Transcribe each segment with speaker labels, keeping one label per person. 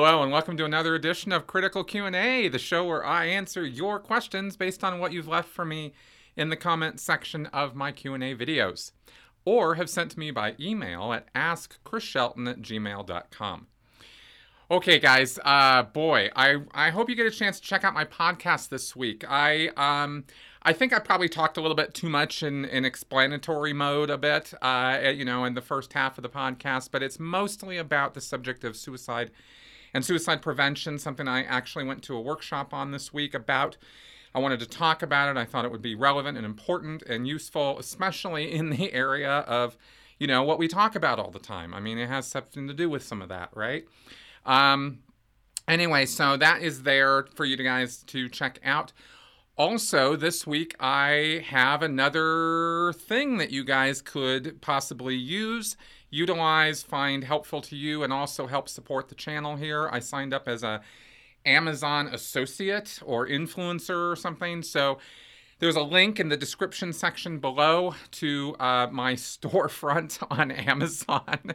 Speaker 1: Hello and welcome to another edition of Critical Q&A, the show where I answer your questions based on what you've left for me in the comment section of my Q&A videos or have sent to me by email at askchrisshelton at gmail.com. Okay, guys, uh, boy, I, I hope you get a chance to check out my podcast this week. I um, I think I probably talked a little bit too much in, in explanatory mode a bit, uh, you know, in the first half of the podcast, but it's mostly about the subject of suicide and suicide prevention, something I actually went to a workshop on this week about. I wanted to talk about it. I thought it would be relevant and important and useful, especially in the area of, you know, what we talk about all the time. I mean, it has something to do with some of that, right? Um, anyway, so that is there for you guys to check out. Also, this week I have another thing that you guys could possibly use, utilize, find helpful to you, and also help support the channel here. I signed up as a Amazon associate or influencer or something. So there's a link in the description section below to uh, my storefront on Amazon.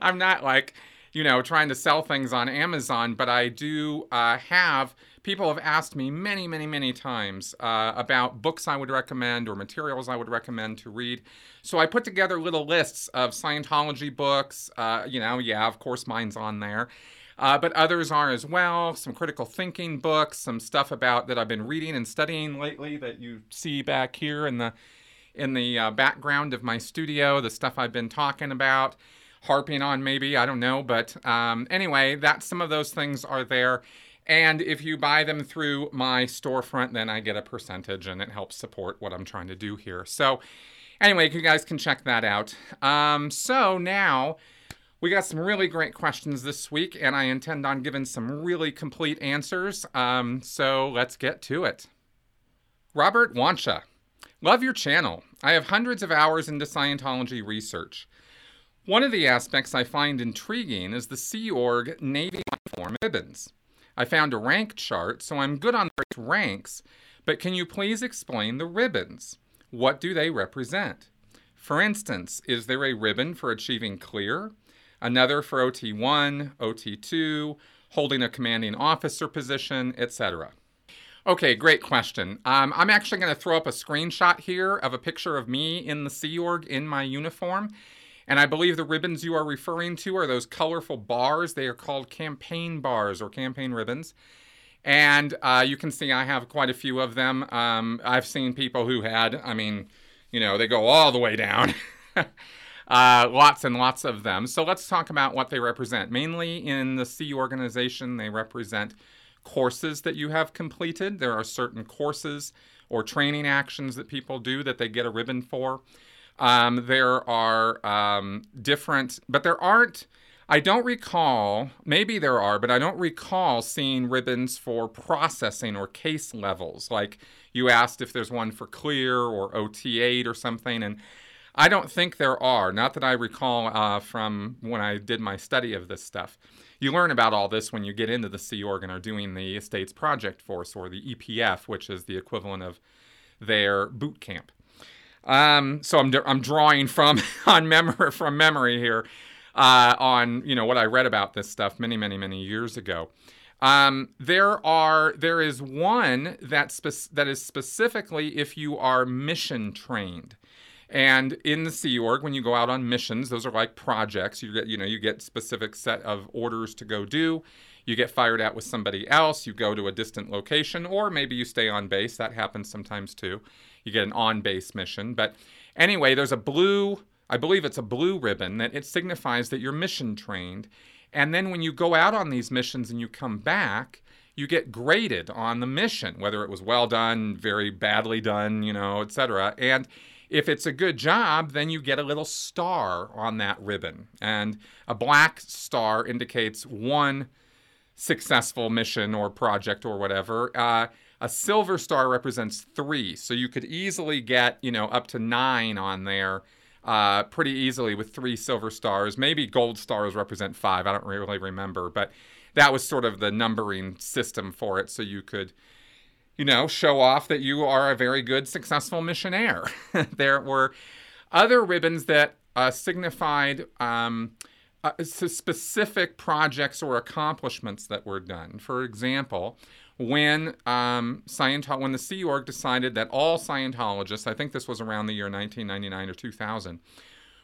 Speaker 1: I'm not like you know, trying to sell things on Amazon, but I do uh, have people have asked me many, many, many times uh, about books I would recommend or materials I would recommend to read. So I put together little lists of Scientology books. Uh, you know, yeah, of course, mine's on there. Uh, but others are as well. Some critical thinking books, some stuff about that I've been reading and studying lately that you see back here in the in the uh, background of my studio. The stuff I've been talking about harping on, maybe. I don't know. But um, anyway, that some of those things are there. And if you buy them through my storefront, then I get a percentage and it helps support what I'm trying to do here. So, anyway, you guys can check that out. Um, so, now we got some really great questions this week, and I intend on giving some really complete answers. Um, so, let's get to it. Robert Wancha. Love your channel. I have hundreds of hours into Scientology research. One of the aspects I find intriguing is the Sea Org Navy uniform ribbons. I found a rank chart, so I'm good on ranks, but can you please explain the ribbons? What do they represent? For instance, is there a ribbon for achieving clear, another for OT1, OT2, holding a commanding officer position, etc.? Okay, great question. Um, I'm actually going to throw up a screenshot here of a picture of me in the Sea Org in my uniform. And I believe the ribbons you are referring to are those colorful bars. They are called campaign bars or campaign ribbons. And uh, you can see I have quite a few of them. Um, I've seen people who had, I mean, you know, they go all the way down. uh, lots and lots of them. So let's talk about what they represent. Mainly in the Sea organization, they represent courses that you have completed. There are certain courses or training actions that people do that they get a ribbon for. Um, there are um, different, but there aren't. I don't recall, maybe there are, but I don't recall seeing ribbons for processing or case levels. Like you asked if there's one for clear or OT8 or something, and I don't think there are. Not that I recall uh, from when I did my study of this stuff. You learn about all this when you get into the Sea Org and are doing the Estates Project Force or the EPF, which is the equivalent of their boot camp. Um, so I'm, I'm drawing from on memory from memory here uh, on you know what I read about this stuff many many many years ago. Um, there are there is one that spe- that is specifically if you are mission trained. And in the Sea Org, when you go out on missions, those are like projects. You get, you know, you get specific set of orders to go do. You get fired out with somebody else. You go to a distant location, or maybe you stay on base. That happens sometimes too you get an on base mission. But anyway, there's a blue, I believe it's a blue ribbon that it signifies that you're mission trained. And then when you go out on these missions and you come back, you get graded on the mission, whether it was well done, very badly done, you know, et cetera. And if it's a good job, then you get a little star on that ribbon. And a black star indicates one successful mission or project or whatever. Uh, a silver star represents three, so you could easily get, you know, up to nine on there uh, pretty easily with three silver stars. Maybe gold stars represent five. I don't really remember, but that was sort of the numbering system for it, so you could, you know, show off that you are a very good, successful missionaire. there were other ribbons that uh, signified. Um, uh, specific projects or accomplishments that were done. For example, when um, when the Sea Org decided that all Scientologists, I think this was around the year 1999 or 2000,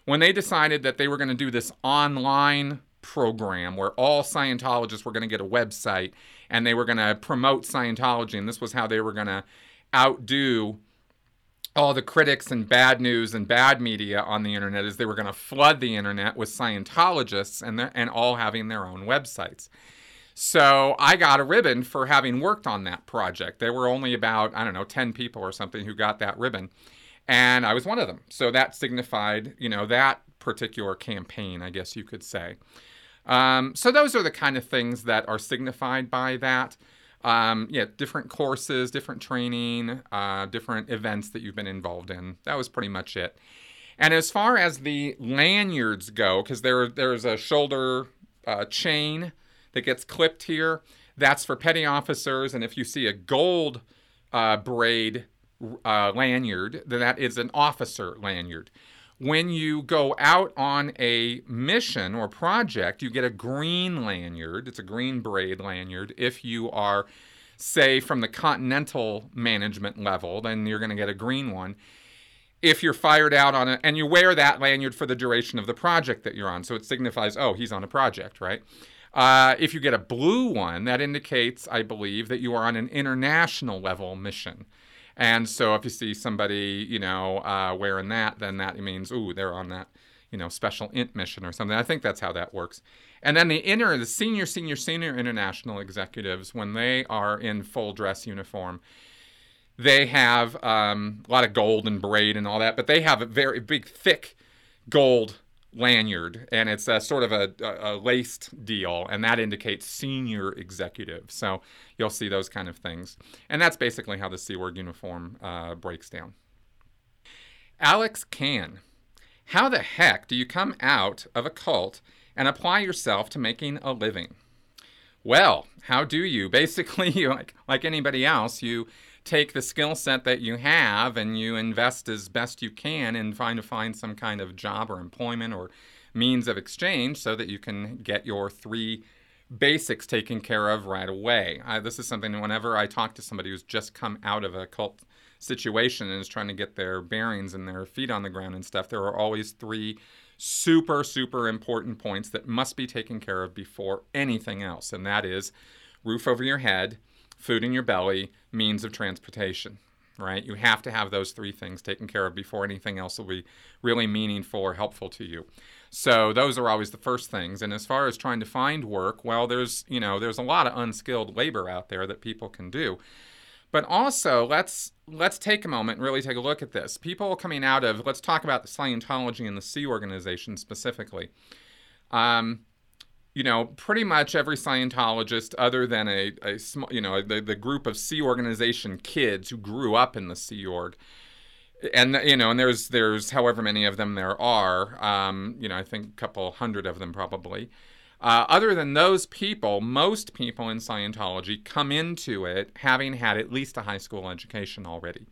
Speaker 1: when they decided that they were going to do this online program where all Scientologists were going to get a website and they were going to promote Scientology, and this was how they were going to outdo all the critics and bad news and bad media on the internet is they were going to flood the internet with Scientologists and, and all having their own websites. So I got a ribbon for having worked on that project. There were only about, I don't know, 10 people or something who got that ribbon. And I was one of them. So that signified, you know, that particular campaign, I guess you could say. Um, so those are the kind of things that are signified by that. Um, yeah, different courses, different training, uh, different events that you've been involved in. That was pretty much it. And as far as the lanyards go, because there there's a shoulder uh, chain that gets clipped here, that's for petty officers. And if you see a gold uh, braid uh, lanyard, then that is an officer lanyard. When you go out on a mission or project, you get a green lanyard. It's a green braid lanyard. If you are, say, from the continental management level, then you're going to get a green one. If you're fired out on it, and you wear that lanyard for the duration of the project that you're on, so it signifies, oh, he's on a project, right? Uh, if you get a blue one, that indicates, I believe, that you are on an international level mission. And so if you see somebody, you know, uh, wearing that, then that means, ooh, they're on that, you know, special int mission or something. I think that's how that works. And then the inner, the senior, senior, senior international executives, when they are in full dress uniform, they have um, a lot of gold and braid and all that, but they have a very big, thick gold lanyard, and it's a sort of a, a, laced deal, and that indicates senior executive. So you'll see those kind of things. And that's basically how the Sea Org uniform uh, breaks down. Alex Can. How the heck do you come out of a cult and apply yourself to making a living? Well, how do you? Basically, you, like, like anybody else, you take the skill set that you have and you invest as best you can in trying to find some kind of job or employment or means of exchange so that you can get your three basics taken care of right away. I, this is something whenever I talk to somebody who's just come out of a cult situation and is trying to get their bearings and their feet on the ground and stuff, there are always three super, super important points that must be taken care of before anything else. And that is roof over your head, food in your belly, means of transportation, right? You have to have those three things taken care of before anything else will be really meaningful or helpful to you. So those are always the first things. And as far as trying to find work, well, there's, you know, there's a lot of unskilled labor out there that people can do. But also, let's let's take a moment and really take a look at this. People coming out of let's talk about the Scientology and the Sea Organization specifically. Um, you know, pretty much every Scientologist, other than a, a you know, the, the group of Sea Organization kids who grew up in the Sea Org, and you know, and there's there's however many of them there are, um, you know, I think a couple hundred of them probably. Uh, other than those people, most people in Scientology come into it having had at least a high school education already.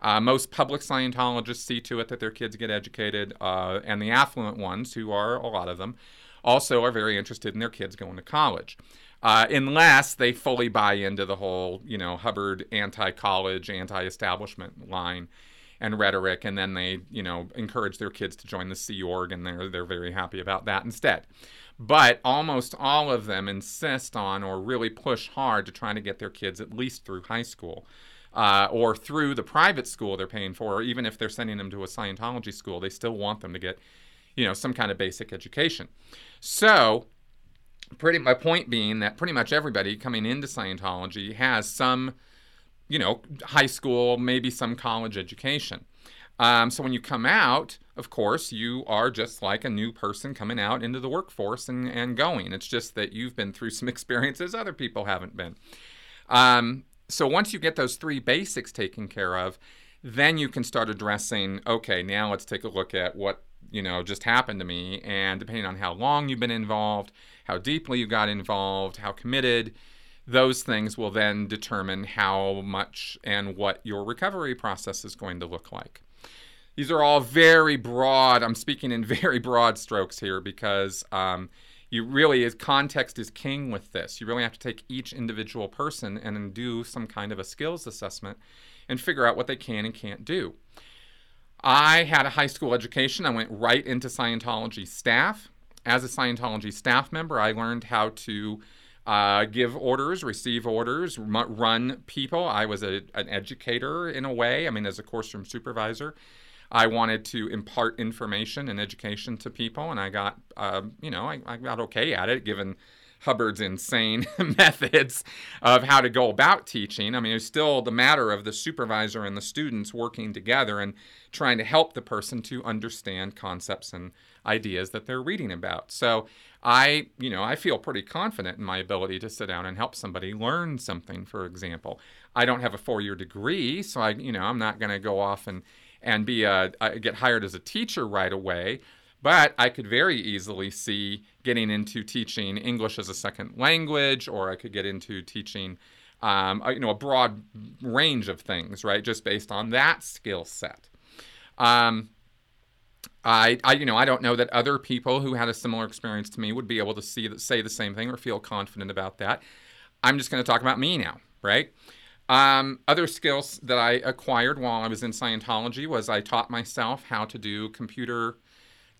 Speaker 1: Uh, most public Scientologists see to it that their kids get educated, uh, and the affluent ones, who are a lot of them, also are very interested in their kids going to college. Uh, unless they fully buy into the whole, you know, Hubbard anti-college, anti-establishment line and rhetoric, and then they, you know, encourage their kids to join the Sea Org, and they're they're very happy about that instead. But almost all of them insist on or really push hard to try to get their kids at least through high school. Uh, or through the private school they're paying for, or even if they're sending them to a Scientology school, they still want them to get you know, some kind of basic education. So, pretty my point being that pretty much everybody coming into Scientology has some, you know, high school, maybe some college education. Um, so when you come out, of course, you are just like a new person coming out into the workforce and, and going. It's just that you've been through some experiences other people haven't been. Um, so once you get those three basics taken care of, then you can start addressing okay, now let's take a look at what you know just happened to me and depending on how long you've been involved how deeply you got involved how committed those things will then determine how much and what your recovery process is going to look like these are all very broad. I'm speaking in very broad strokes here because um, you really is context is king with this. You really have to take each individual person and do some kind of a skills assessment and figure out what they can and can't do. I had a high school education. I went right into Scientology staff. As a Scientology staff member, I learned how to uh, give orders, receive orders, run people. I was a, an educator in a way. I mean, as a course room supervisor, I wanted to impart information and education to people, and I got, uh, you know, I, I got okay at it given Hubbard's insane methods of how to go about teaching. I mean, it's still the matter of the supervisor and the students working together and trying to help the person to understand concepts and ideas that they're reading about. So I, you know, I feel pretty confident in my ability to sit down and help somebody learn something, for example. I don't have a four-year degree, so I, you know, I'm not going to go off and and be a, get hired as a teacher right away. But I could very easily see getting into teaching English as a second language, or I could get into teaching, um, you know, a broad range of things, right? Just based on that skill set. Um, I, I, you know, I don't know that other people who had a similar experience to me would be able to see that, say the same thing or feel confident about that. I'm just going to talk about me now, right? Um, other skills that I acquired while I was in Scientology was I taught myself how to do computer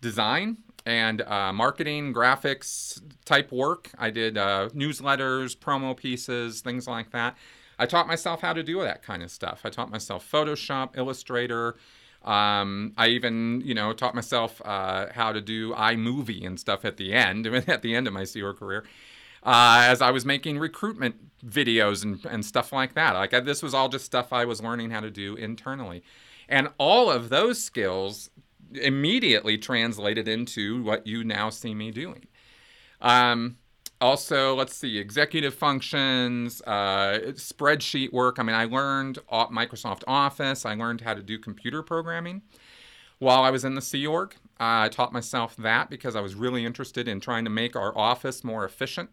Speaker 1: design and uh, marketing, graphics type work. I did uh, newsletters, promo pieces, things like that. I taught myself how to do that kind of stuff. I taught myself Photoshop, Illustrator. Um, I even, you know, taught myself uh, how to do iMovie and stuff at the end, at the end of my CEO career, uh, as I was making recruitment videos and, and stuff like that. Like this was all just stuff I was learning how to do internally. And all of those skills immediately translated into what you now see me doing. Um, also, let's see, executive functions, uh, spreadsheet work. I mean, I learned Microsoft Office. I learned how to do computer programming while I was in the Sea Org. Uh, I taught myself that because I was really interested in trying to make our office more efficient.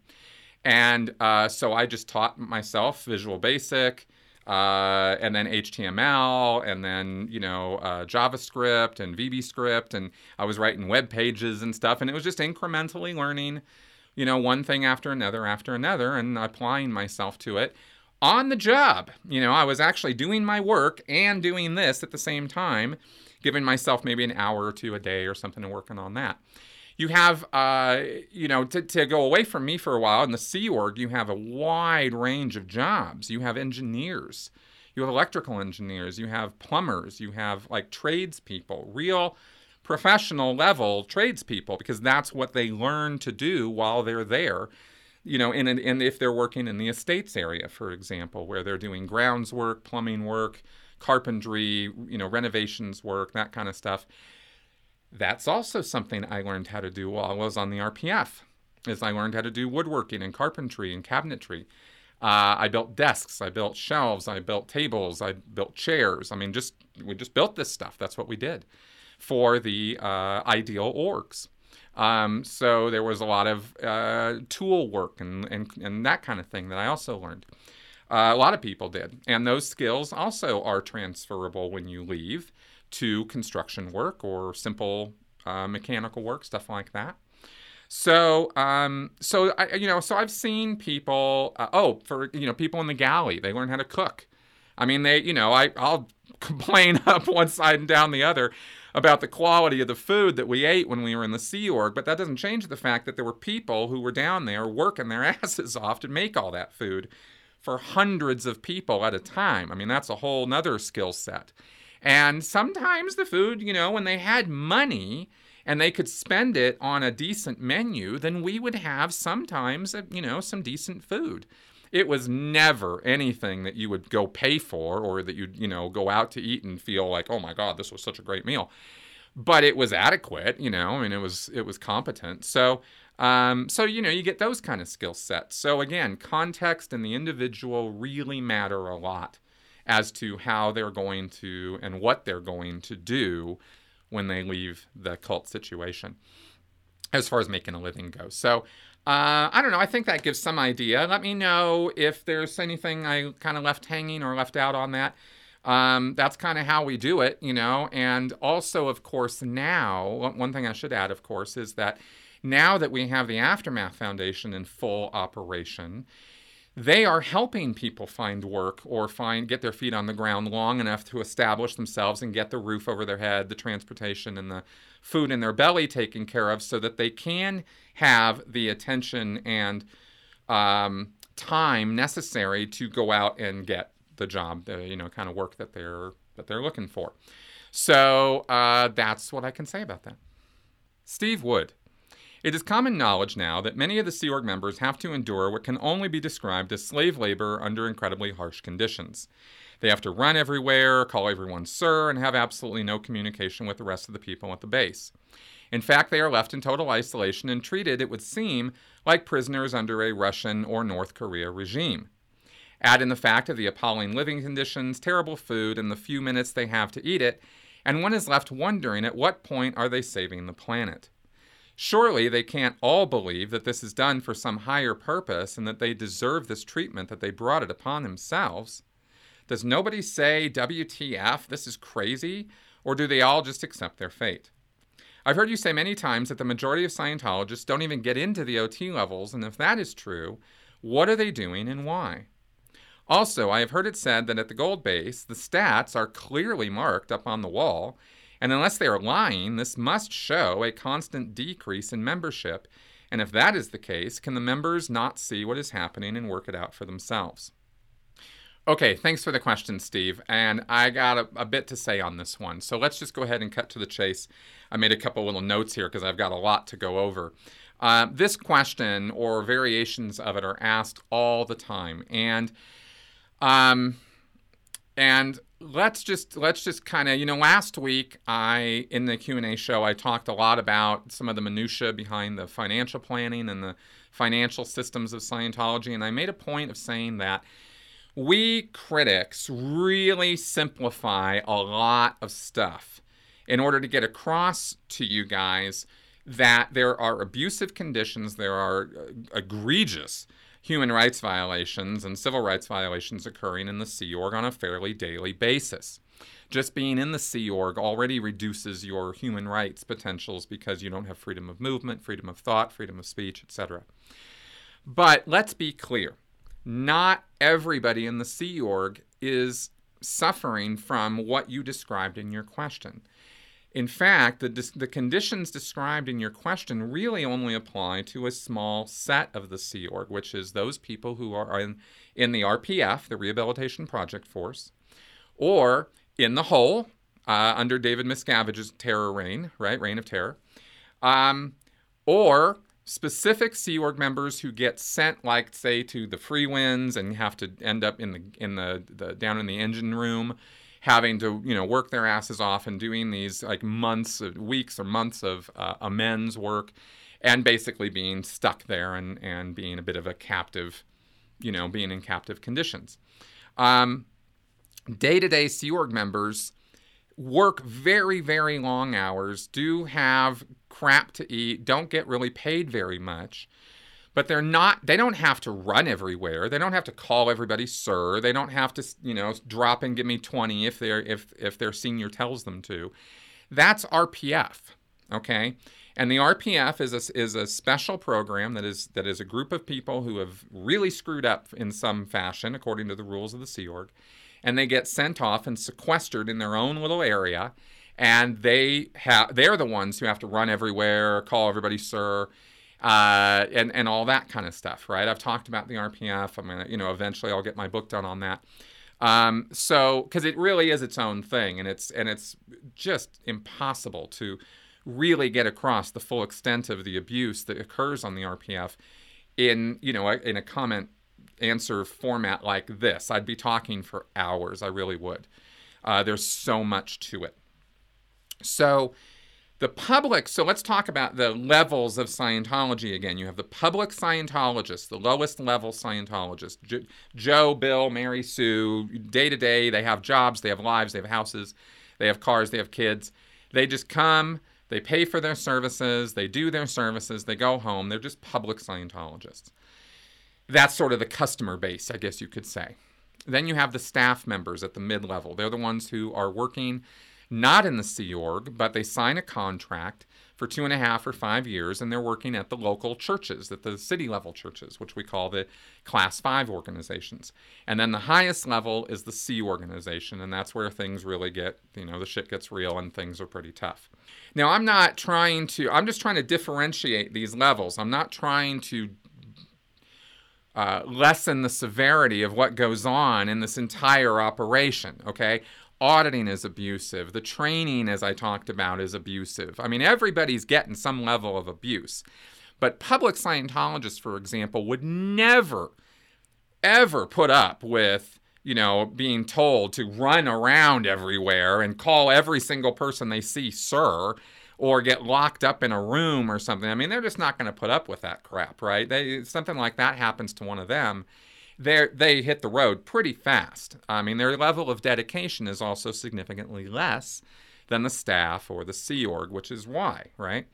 Speaker 1: And uh, so I just taught myself Visual Basic, uh, and then HTML, and then you know uh, JavaScript and VBScript, and I was writing web pages and stuff, and it was just incrementally learning, you know, one thing after another after another, and applying myself to it on the job. You know, I was actually doing my work and doing this at the same time, giving myself maybe an hour or two a day or something and working on that you have, uh, you know, to, to go away from me for a while in the Sea Org, you have a wide range of jobs. You have engineers, you have electrical engineers, you have plumbers, you have like tradespeople, real professional level tradespeople, because that's what they learn to do while they're there. You know, and, and if they're working in the estates area, for example, where they're doing grounds work, plumbing work, carpentry, you know, renovations work, that kind of stuff that's also something I learned how to do while I was on the RPF. Is I learned how to do woodworking and carpentry and cabinetry. Uh, I built desks, I built shelves, I built tables, I built chairs. I mean, just we just built this stuff. That's what we did for the uh, ideal orgs. Um, so there was a lot of uh, tool work and, and, and that kind of thing that I also learned. Uh, a lot of people did. And those skills also are transferable when you leave to construction work or simple uh, mechanical work, stuff like that. So, um, so I, you know, so I've seen people. Uh, oh, for you know, people in the galley, they learn how to cook. I mean, they, you know, I I'll complain up one side and down the other about the quality of the food that we ate when we were in the Sea Org, but that doesn't change the fact that there were people who were down there working their asses off to make all that food for hundreds of people at a time. I mean, that's a whole nother skill set. And sometimes the food, you know, when they had money and they could spend it on a decent menu, then we would have sometimes, uh, you know, some decent food. It was never anything that you would go pay for or that you'd, you know, go out to eat and feel like, oh my God, this was such a great meal. But it was adequate, you know, I mean, it was it was competent. So um, so you know, you get those kind of skill sets. So again, context and the individual really matter a lot as to how they're going to and what they're going to do when they leave the cult situation as far as making a living goes. So uh, I don't know. I think that gives some idea. Let me know if there's anything I kind of left hanging or left out on that. um, that's kind of how we do it, you know. And also, of course, now, one thing I should add, of course, is that now that we have the Aftermath Foundation in full operation, they are helping people find work or find get their feet on the ground long enough to establish themselves and get the roof over their head, the transportation and the food in their belly taken care of so that they can have the attention and um, time necessary to go out and get the job, the you know kind of work that they're that they're looking for. So uh, that's what I can say about that. Steve Wood. It is common knowledge now that many of the Sea Org members have to endure what can only be described as slave labor under incredibly harsh conditions. They have to run everywhere, call everyone sir, and have absolutely no communication with the rest of the people at the base. In fact, they are left in total isolation and treated, it would seem, like prisoners under a Russian or North Korea regime. Add in the fact of the appalling living conditions, terrible food, and the few minutes they have to eat it, and one is left wondering at what point are they saving the planet? Surely they can't all believe that this is done for some higher purpose and that they deserve this treatment, that they brought it upon themselves. Does nobody say, WTF, this is crazy? Or do they all just accept their fate? I've heard you say many times that the majority of Scientologists don't even get into the OT levels, and if that is true, what are they doing and why? Also, I have heard it said that at the gold base, the stats are clearly marked up on the wall, and unless they are lying, this must show a constant decrease in membership. And if that is the case, can the members not see what is happening and work it out for themselves? Okay, thanks for the question, Steve. And I got a, a, bit to say on this one. So let's just go ahead and cut to the chase. I made a couple little notes here because I've got a lot to go over. Uh, this question or variations of it are asked all the time. And um, and let's just let's just kind of you know last week i in the q&a show i talked a lot about some of the minutia behind the financial planning and the financial systems of scientology and i made a point of saying that we critics really simplify a lot of stuff in order to get across to you guys that there are abusive conditions there are uh, egregious human rights violations and civil rights violations occurring in the Sea Org on a fairly daily basis. Just being in the Sea Org already reduces your human rights potentials because you don't have freedom of movement, freedom of thought, freedom of speech, etc. But let's be clear not everybody in the Sea Org is suffering from what you described in your question. In fact, the, the conditions described in your question really only apply to a small set of the Sea Org, which is those people who are in, in the RPF, the Rehabilitation Project Force, or in the whole uh, under David Miscavige's terror reign, right, reign of terror, um, or specific Sea Org members who get sent, like say, to the Freewinds and have to end up in the in the, the down in the engine room having to you know work their asses off and doing these like months, weeks or months of uh, amends work, and basically being stuck there and and being a bit of a captive, you know, being in captive conditions. Um, day-to-day Sea Org members work very very long hours, do have crap to eat, don't get really paid very much but they're not they don't have to run everywhere. They don't have to call everybody sir. They don't have to you know drop and give me 20 if they're if if their senior tells them to. That's rpf okay? And the rpf is a, is a special program that is that is a group of people who have really screwed up in some fashion according to the rules of the sea org and they get sent off and sequestered in their own little area and they have they're the ones who have to run everywhere call everybody sir uh, and and all that kind of stuff, right? I've talked about the RPF. I'm gonna, you know, eventually I'll get my book done on that. Um, so, because it really is its own thing, and it's and it's just impossible to really get across the full extent of the abuse that occurs on the RPF in you know in a comment answer format like this. I'd be talking for hours. I really would. Uh, there's so much to it. So the public, so let's talk about the levels of Scientology again. You have the public Scientologists, the lowest level Scientologists jo- Joe, Bill, Mary Sue, day to day, they have jobs, they have lives, they have houses, they have cars, they have kids. They just come, they pay for their services, they do their services, they go home. They're just public Scientologists. That's sort of the customer base, I guess you could say. Then you have the staff members at the mid level. They're the ones who are working not in the Sea Org, but they sign a contract for two and a half or five years, and they're working at the local churches, at the city level churches, which we call the Class 5 organizations. And then the highest level is the Sea organization, and that's where things really get, you know, the shit gets real and things are pretty tough. Now, I'm not trying to, I'm just trying to differentiate these levels. I'm not trying to uh, lessen the severity of what goes on in this entire operation, okay? Auditing is abusive. The training, as I talked about, is abusive. I mean, everybody's getting some level of abuse. But public Scientologists, for example, would never, ever put up with, you know, being told to run around everywhere and call every single person they see, sir, or get locked up in a room or something. I mean, they're just not going to put up with that crap, right? They, something like that happens to one of them they they hit the road pretty fast. I mean, their level of dedication is also significantly less than the staff or the Sea Org, which is why, right?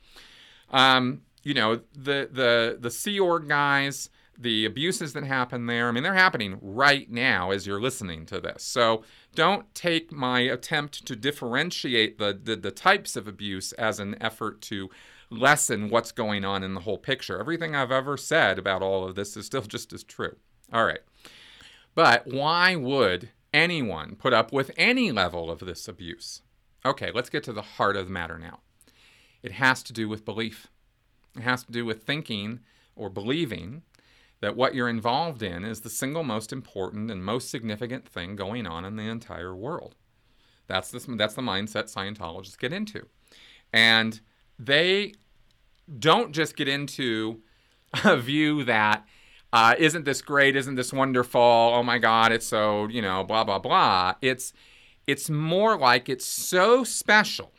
Speaker 1: Um, you know, the the the Sea Org guys, the abuses that happen there, I mean, they're happening right now as you're listening to this. So don't take my attempt to differentiate the, the, the types of abuse as an effort to lessen what's going on in the whole picture. Everything I've ever said about all of this is still just as true. All right. But why would anyone put up with any level of this abuse? Okay, let's get to the heart of the matter now. It has to do with belief. It has to do with thinking or believing that what you're involved in is the single most important and most significant thing going on in the entire world. That's the, that's the mindset Scientologists get into. And they don't just get into a view that uh, isn't this great? Isn't this wonderful? Oh my God, it's so, you know, blah, blah, blah. It's, it's more like it's so special.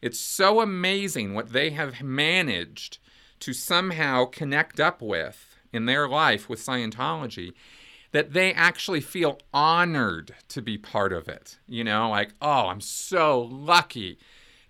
Speaker 1: It's so amazing what they have managed to somehow connect up with in their life with Scientology that they actually feel honored to be part of it. You know, like, oh, I'm so lucky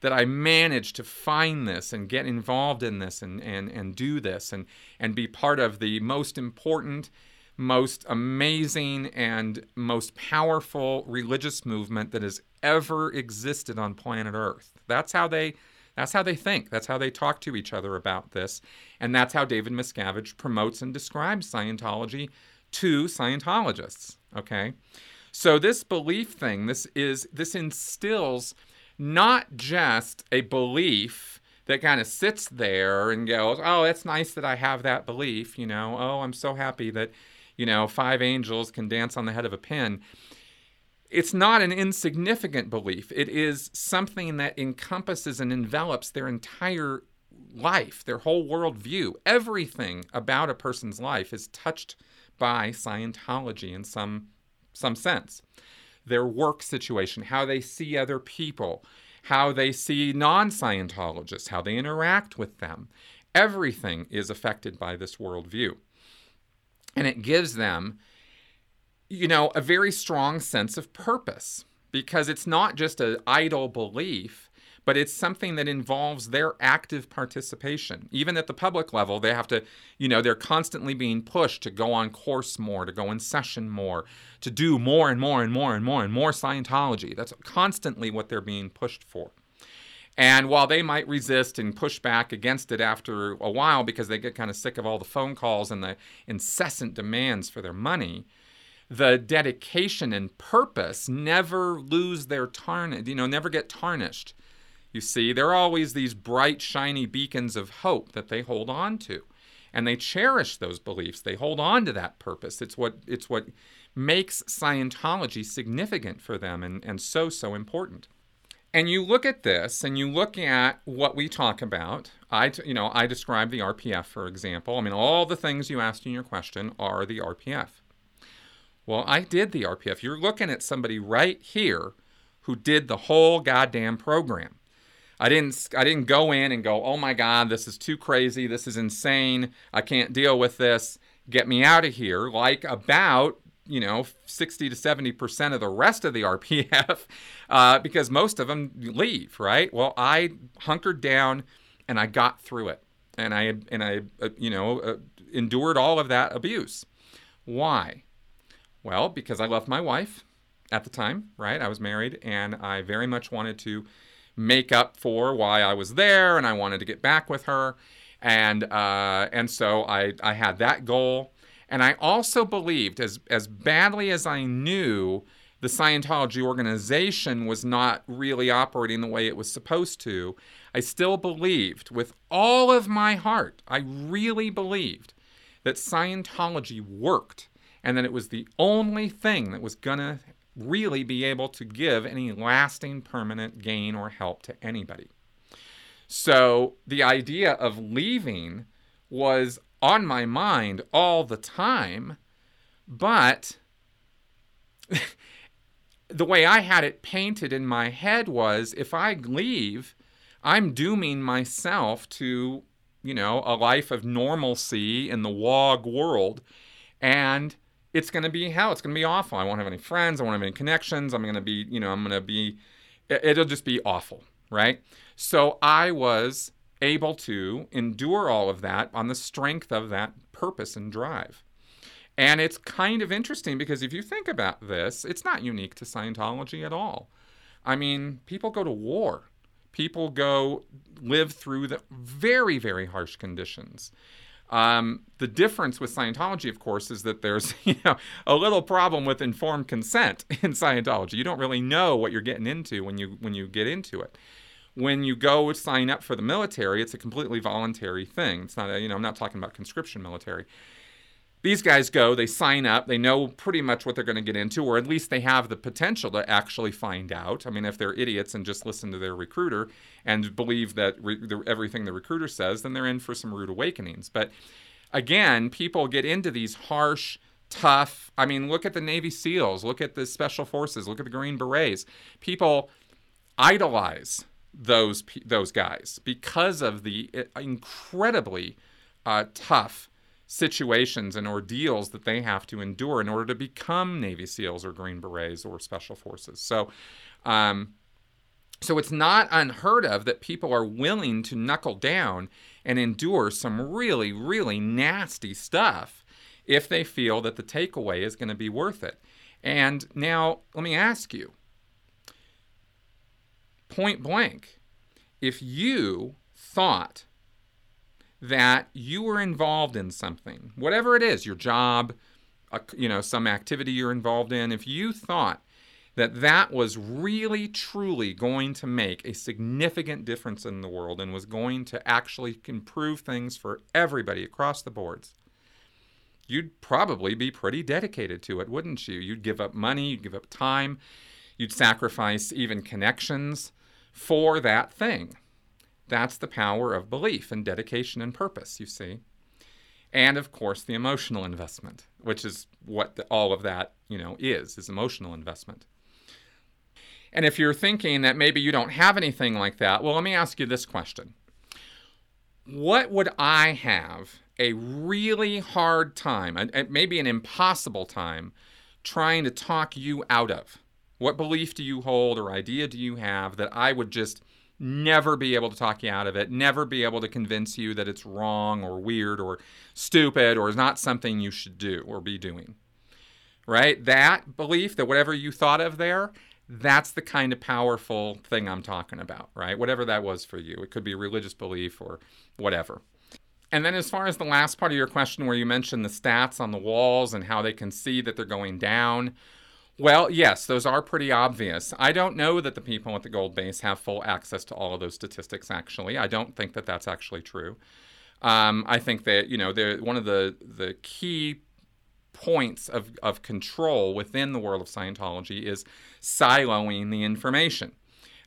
Speaker 1: that I managed to find this and get involved in this and, and, and do this and, and be part of the most important, most amazing, and most powerful religious movement that has ever existed on planet Earth. That's how they that's how they think. That's how they talk to each other about this. And that's how David Miscavige promotes and describes Scientology to Scientologists. Okay? So this belief thing, this is this instills not just a belief that kind of sits there and goes, "Oh, it's nice that I have that belief," you know. "Oh, I'm so happy that, you know, five angels can dance on the head of a pin." It's not an insignificant belief. It is something that encompasses and envelops their entire life, their whole worldview. Everything about a person's life is touched by Scientology in some some sense their work situation, how they see other people, how they see non Scientologists, how they interact with them. Everything is affected by this worldview. And it gives them, you know, a very strong sense of purpose because it's not just an idle belief but it's something that involves their active participation. Even at the public level, they have to, you know, they're constantly being pushed to go on course more, to go in session more, to do more and more and more and more and more Scientology. That's constantly what they're being pushed for. And while they might resist and push back against it after a while because they get kind of sick of all the phone calls and the incessant demands for their money, the dedication and purpose never lose their tarnish, you know, never get tarnished you see, there are always these bright, shiny beacons of hope that they hold on to. And they cherish those beliefs. They hold on to that purpose. It's what, it's what makes Scientology significant for them and, and so, so important. And you look at this and you look at what we talk about. I, you know, I describe the RPF, for example. I mean, all the things you asked in your question are the RPF. Well, I did the RPF. You're looking at somebody right here who did the whole goddamn program. I didn't I didn't go in and go, "Oh my god, this is too crazy. This is insane. I can't deal with this. Get me out of here." Like about you know 60 to 70 percent of the rest of the RPF, uh, because most of them leave. Right. Well, I hunkered down and I got through it, and I and I uh, you know uh, endured all of that abuse. Why? Well, because I loved my wife at the time, right? I was married and I very much wanted to make up for why I was there and I wanted to get back with her. And, uh, and so I, I had that goal. And I also believed, as, as badly as I knew the Scientology organization was not really operating the way it was supposed to, I still believed with all of my heart, I really believed that Scientology worked and that it was the only thing that was going to really be able to give any lasting permanent gain or help to anybody. So the idea of leaving was on my mind all the time, but the way I had it painted in my head was if I leave, I'm dooming myself to, you know, a life of normalcy in the WOG world. And it's going to be hell. It's going to be awful. I won't have any friends. I won't have any connections. I'm going to be, you know, I'm going to be, it'll just be awful, right? So I was able to endure all of that on the strength of that purpose and drive. And it's kind of interesting because if you think about this, it's not unique to Scientology at all. I mean, people go to war. People go live through the very, very harsh conditions. Um, the difference with Scientology, of course, is that there's you know a little problem with informed consent in Scientology. You don't really know what you're getting into when you when you get into it. When you go sign up for the military, it's a completely voluntary thing. It's not a, you know I'm not talking about conscription military these guys go, they sign up, they know pretty much what they're going to get into, or at least they have the potential to actually find out. I mean, if they're idiots and just listen to their recruiter and believe that re- the, everything the recruiter says, then they're in for some rude awakenings. But again, people get into these harsh, tough. I mean, look at the Navy SEALs, look at the Special Forces, look at the Green Berets. People idolize those those guys because of the uh, incredibly uh, tough situations and ordeals that they have to endure in order to become Navy SEALs or Green Berets or Special Forces. So, um, so it's not unheard of that people are willing to knuckle down and endure some really, really nasty stuff if they feel that the takeaway is going to be worth it. And now, let me ask you point blank, if you thought that you were involved in something, whatever it is, your job, you know, some activity you're involved in, if you thought that that was really truly going to make a significant difference in the world and was going to actually improve things for everybody across the boards, you'd probably be pretty dedicated to it, wouldn't you? You'd give up money, you'd give up time, you'd sacrifice even connections for that thing. That's the power of belief and dedication and purpose, you see. And of course, the emotional investment, which is what the, all of that, you know, is, is emotional investment. And if you're thinking that maybe you don't have anything like that, well, let me ask you this question. What would I have a really hard time, maybe an impossible time, trying to talk you out of? What belief do you hold or idea do you have that I would just never be able to talk you out of it, never be able to convince you that it's wrong or weird or stupid or is not something you should do or be doing. Right? That belief that whatever you thought of there, that's the kind of powerful thing I'm talking about, right? Whatever that was for you. It could be religious belief or whatever. And then, as far as the last part of your question, where you mentioned the stats on the walls and how they can see that they're going down, well, yes, those are pretty obvious. I don't know that the people at the gold base have full access to all of those statistics, actually. I don't think that that's actually true. Um, I think that, you know, one of the, the key points of, of control within the world of Scientology is siloing the information.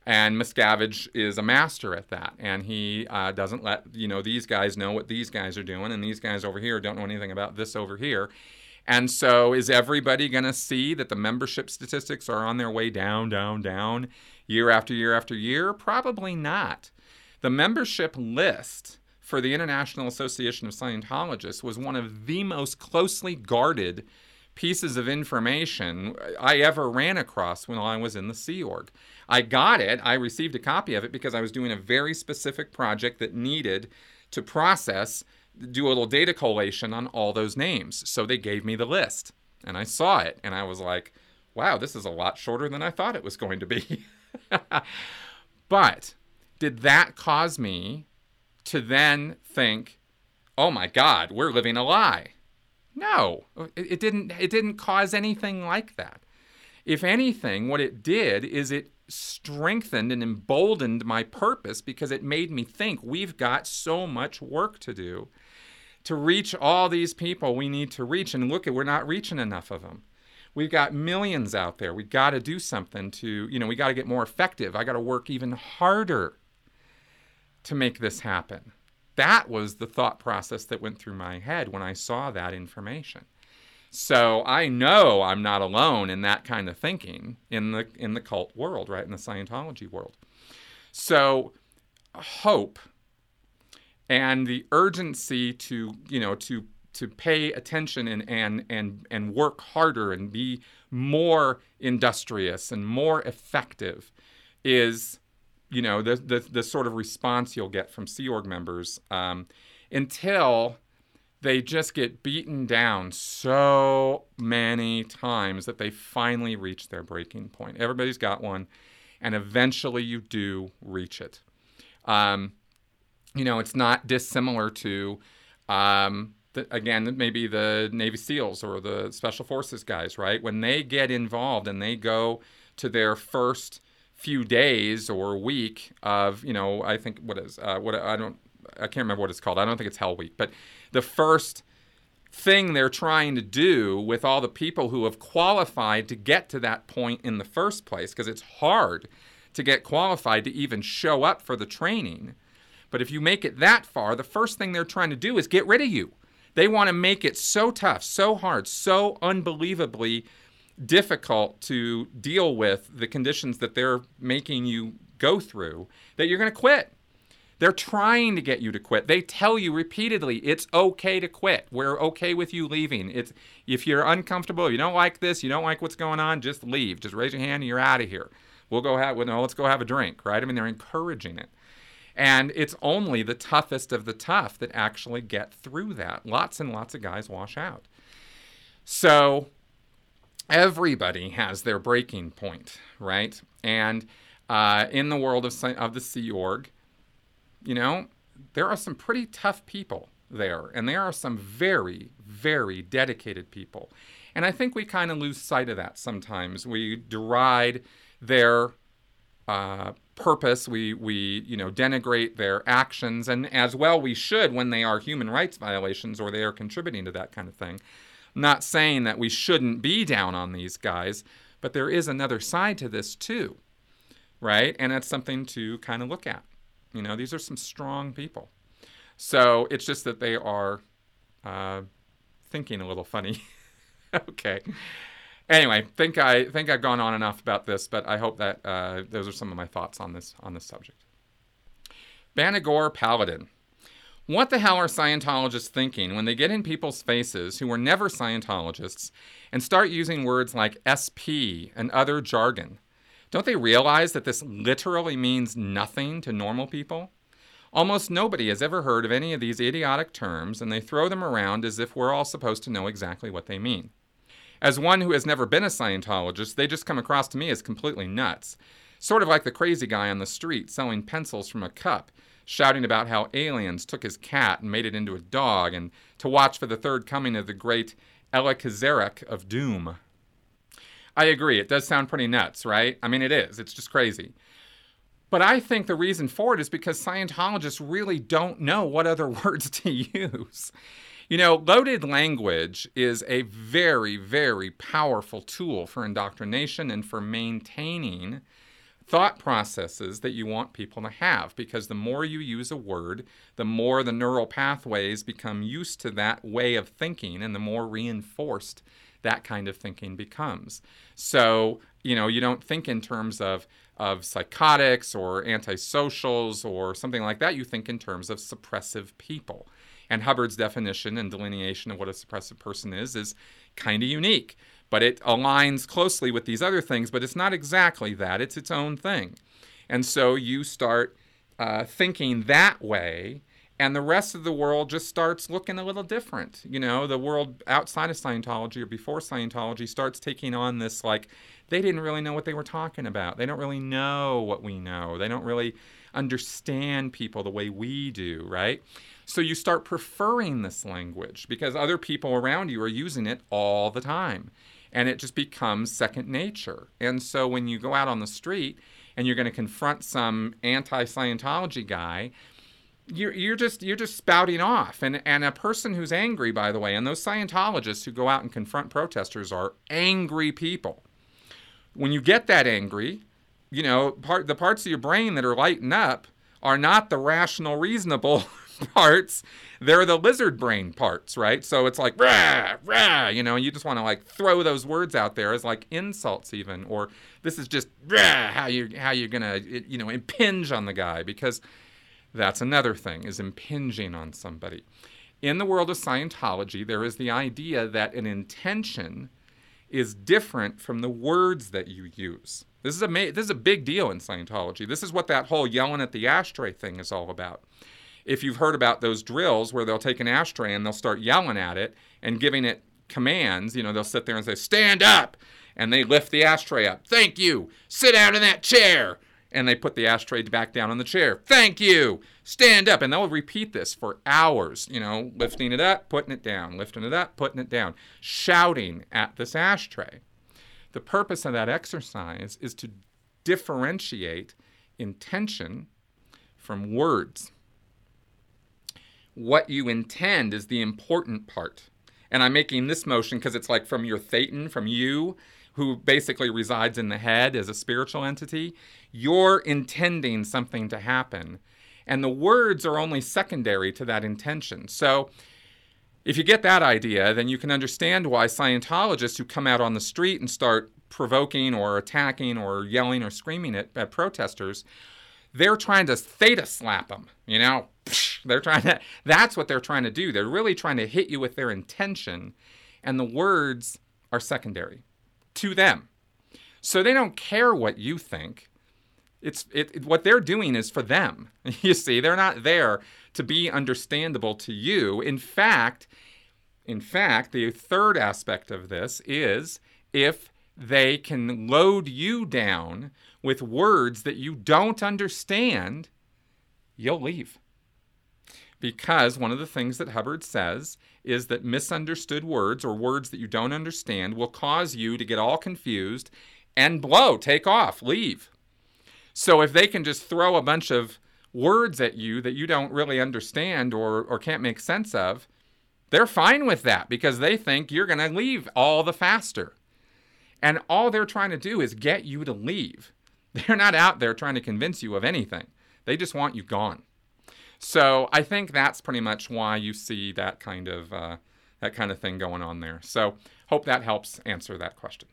Speaker 1: And Miscavige is a master at that. And he uh, doesn't let, you know, these guys know what these guys are doing, and these guys over here don't know anything about this over here. And so, is everybody going to see that the membership statistics are on their way down, down, down year after year after year? Probably not. The membership list for the International Association of Scientologists was one of the most closely guarded pieces of information I ever ran across when I was in the Sea Org. I got it, I received a copy of it because I was doing a very specific project that needed to process do a little data collation on all those names. So they gave me the list. And I saw it and I was like, wow, this is a lot shorter than I thought it was going to be. but did that cause me to then think, oh my God, we're living a lie? No, it, didn't. It didn't cause anything like that. If anything, what it did is it strengthened and emboldened my purpose because it made me think we've got so much work to do to reach all these people we need to reach. And look at, we're not reaching enough of them. We've got millions out there. We've got to do something to, you know, we got to get more effective. I got to work even harder to make this happen. That was the thought process that went through my head when I saw that information. So I know I'm not alone in that kind of thinking in the in the cult world, right? In the Scientology world. So hope and the urgency to, you know, to to pay attention and and and and work harder and be more industrious and more effective is you know the the, the sort of response you'll get from Sea Org members um, until they just get beaten down so many times that they finally reach their breaking point. Everybody's got one, and eventually you do reach it. Um, you know, it's not dissimilar to, um, the, again, maybe the Navy SEALs or the Special Forces guys, right? When they get involved and they go to their first few days or week of, you know, I think what is uh, what I don't I can't remember what it's called. I don't think it's Hell Week, but the first thing they're trying to do with all the people who have qualified to get to that point in the first place, because it's hard to get qualified to even show up for the training. But if you make it that far, the first thing they're trying to do is get rid of you. They want to make it so tough, so hard, so unbelievably difficult to deal with the conditions that they're making you go through that you're going to quit. They're trying to get you to quit. They tell you repeatedly it's okay to quit. We're okay with you leaving. It's if you're uncomfortable, you don't like this, you don't like what's going on, just leave. Just raise your hand and you're out of here. We'll go have well, no, let's go have a drink, right? I mean, they're encouraging it. And it's only the toughest of the tough that actually get through that. Lots and lots of guys wash out. So everybody has their breaking point, right? And uh, in the world of, of the Sea Org, you know, there are some pretty tough people there, and there are some very, very dedicated people. And I think we kind of lose sight of that sometimes. We deride their uh, purpose. We, we, you know, denigrate their actions, and as well we should when they are human rights violations or they are contributing to that kind of thing. I'm not saying that we shouldn't be down on these guys, but there is another side to this too, right? And that's something to kind of look at. You know, these are some strong people. So it's just that they are uh, thinking a little funny. okay. Anyway, think I think I've gone on enough about this, but I hope that uh, those are some of my thoughts on this on this subject. Banagor Paladin. What the hell are Scientologists thinking when they get in people's faces who were never Scientologists and start using words like SP and other jargon? Don't they realize that this literally means nothing to normal people? Almost nobody has ever heard of any of these idiotic terms, and they throw them around as if we're all supposed to know exactly what they mean. As one who has never been a Scientologist, they just come across to me as completely nuts. Sort of like the crazy guy on the street selling pencils from a cup, shouting about how aliens took his cat and made it into a dog, and to watch for the third coming of the great Alakazarek of Doom. I agree. It does sound pretty nuts, right? I mean, it is. It's just crazy. But I think the reason for it is because Scientologists really don't know what other words to use. You know, loaded language is a very, very powerful tool for indoctrination and for maintaining thought processes that you want people to have because the more you use a word, the more the neural pathways become used to that way of thinking and the more reinforced that kind of thinking becomes. So, you know, you don't think in terms of of psychotics or antisocials or something like that. You think in terms of suppressive people. And Hubbard's definition and delineation of what a suppressive person is is kind of unique, but it aligns closely with these other things, but it's not exactly that. It's its own thing. And so you start uh, thinking that way and the rest of the world just starts looking a little different. You know, the world outside of Scientology or before Scientology starts taking on this like they didn't really know what they were talking about. They don't really know what we know. They don't really understand people the way we do, right? So you start preferring this language because other people around you are using it all the time. And it just becomes second nature. And so when you go out on the street and you're going to confront some anti Scientology guy, you're, you're just you're just spouting off and and a person who's angry by the way and those scientologists who go out and confront protesters are angry people when you get that angry you know part the parts of your brain that are lighting up are not the rational reasonable parts they're the lizard brain parts right so it's like rah rah you know you just want to like throw those words out there as like insults even or this is just rah how you how you're gonna you know impinge on the guy because that's another thing, is impinging on somebody. In the world of Scientology, there is the idea that an intention is different from the words that you use. This is a this is a big deal in Scientology. This is what that whole yelling at the ashtray thing is all about. If you've heard about those drills where they'll take an ashtray and they'll start yelling at it and giving it commands, you know, they'll sit there and say, "Stand up." And they lift the ashtray up. Thank you. Sit down in that chair and they put the ashtray back down on the chair. Thank you. Stand up. And they'll repeat this for hours, you know, lifting it up, putting it down, lifting it up, putting it down, shouting at this ashtray. The purpose of that exercise is to differentiate intention from words. What you intend is the important part. And I'm making this motion because it's like from your thetan, from you, who basically resides in the head as a spiritual entity, you're intending something to happen. And the words are only secondary to that intention. So if you get that idea, then you can understand why Scientologists who come out on the street and start provoking or attacking or yelling or screaming at, at protesters, they're trying to theta slap them, you know? They're trying to, that's what they're trying to do. They're really trying to hit you with their intention, and the words are secondary to them. So they don't care what you think. It's it, it, what they're doing is for them. You see, they're not there to be understandable to you. In fact, in fact, the third aspect of this is if they can load you down with words that you don't understand, you'll leave. Because one of the things that Hubbard says is that misunderstood words or words that you don't understand will cause you to get all confused and blow, take off, leave. So if they can just throw a bunch of words at you that you don't really understand or, or can't make sense of, they're fine with that because they think you're going to leave all the faster. And all they're trying to do is get you to leave. They're not out there trying to convince you of anything. They just want you gone. So I think that's pretty much why you see that kind of uh, that kind of thing going on there. So hope that helps answer that question.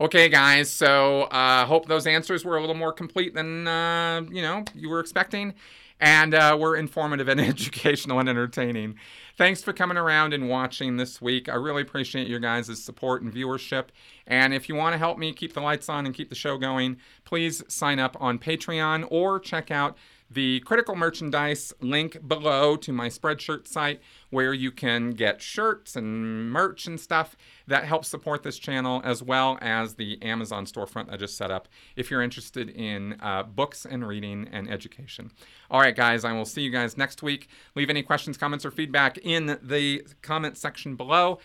Speaker 1: Okay, guys. So uh, hope those answers were a little more complete than uh, you know you were expecting, and uh, were informative and educational and entertaining. Thanks for coming around and watching this week. I really appreciate your guys' support and viewership. And if you want to help me keep the lights on and keep the show going, please sign up on Patreon or check out the critical merchandise link below to my Spreadshirt site where you can get shirts and merch and stuff that helps support this channel as well as the Amazon storefront I just set up if you're interested in uh, books and reading and education. All right, guys, I will see you guys next week. Leave any questions, comments, or feedback in the comment section below,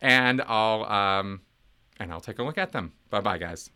Speaker 1: and I'll um, and I'll take a look at them. Bye bye, guys.